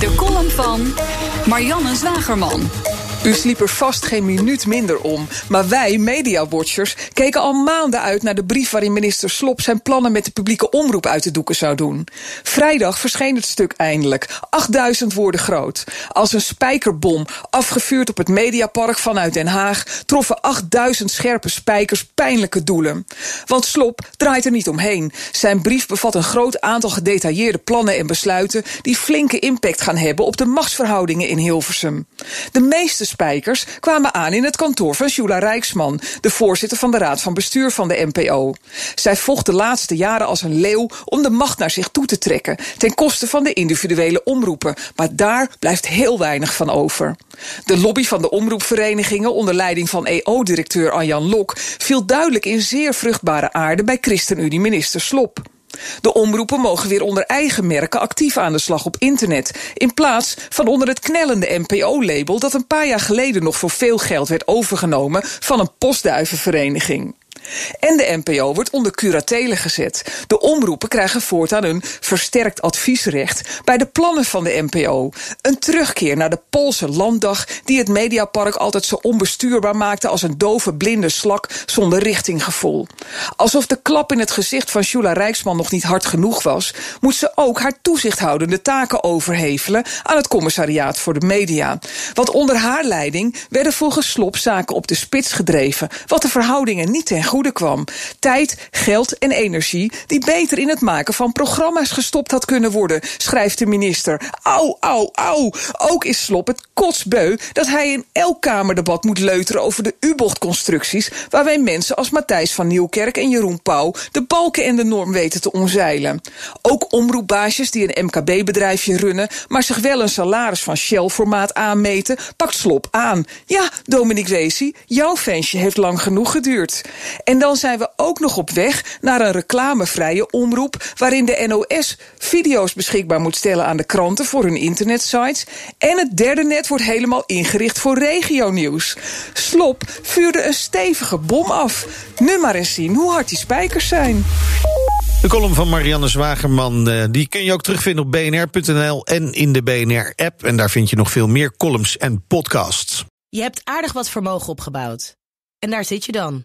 De column van Marianne Zwagerman. U sliep er vast geen minuut minder om. Maar wij, mediawatchers, keken al maanden uit naar de brief waarin minister Slop zijn plannen met de publieke omroep uit de doeken zou doen. Vrijdag verscheen het stuk eindelijk, 8000 woorden groot. Als een spijkerbom, afgevuurd op het Mediapark vanuit Den Haag, troffen 8000 scherpe spijkers pijnlijke doelen. Want Slop draait er niet omheen. Zijn brief bevat een groot aantal gedetailleerde plannen en besluiten die flinke impact gaan hebben op de machtsverhoudingen in Hilversum. De meeste spijkers kwamen aan in het kantoor van Jula Rijksman, de voorzitter van de raad van bestuur van de NPO. Zij vocht de laatste jaren als een leeuw om de macht naar zich toe te trekken, ten koste van de individuele omroepen. Maar daar blijft heel weinig van over. De lobby van de omroepverenigingen onder leiding van EO-directeur Anjan Lok viel duidelijk in zeer vruchtbare aarde bij ChristenUnie-minister Slop. De omroepen mogen weer onder eigen merken actief aan de slag op internet. In plaats van onder het knellende NPO-label dat een paar jaar geleden nog voor veel geld werd overgenomen van een postduivenvereniging. En de NPO wordt onder curatele gezet. De omroepen krijgen voortaan een versterkt adviesrecht bij de plannen van de NPO. Een terugkeer naar de Poolse landdag die het Mediapark altijd zo onbestuurbaar maakte als een dove blinde slak zonder richtinggevoel. Alsof de klap in het gezicht van Jula Rijksman nog niet hard genoeg was, moet ze ook haar toezichthoudende taken overhevelen aan het commissariaat voor de media. Want onder haar leiding werden volgens Slop zaken op de spits gedreven, wat de verhoudingen niet ten goede kwam. Tijd, geld en energie die beter in het maken van programma's gestopt had kunnen worden, schrijft de minister. Au, au, au. Ook is Slop het kotsbeu dat hij in elk Kamerdebat moet leuteren over de U-bochtconstructies, waarbij mensen als Matthijs van Nieuwkerk en Jeroen Pauw de balken en de norm weten te omzeilen. Ook omroepbaasjes die een MKB-bedrijfje runnen, maar zich wel een salaris van Shell-formaat aanmeten, pakt Slop aan. Ja, Dominique Wezi, jouw feestje heeft lang genoeg geduurd. En dan zijn we ook nog op weg naar een reclamevrije omroep waarin de NOS video's beschikbaar moet stellen aan de kranten voor hun internetsites. En het derde net wordt helemaal ingericht voor regionieuws. Slop vuurde een stevige bom af. Nu maar eens zien hoe hard die spijkers zijn. De column van Marianne Zwagerman eh, die kun je ook terugvinden op bnr.nl en in de BNR-app. En daar vind je nog veel meer columns en podcasts. Je hebt aardig wat vermogen opgebouwd. En daar zit je dan,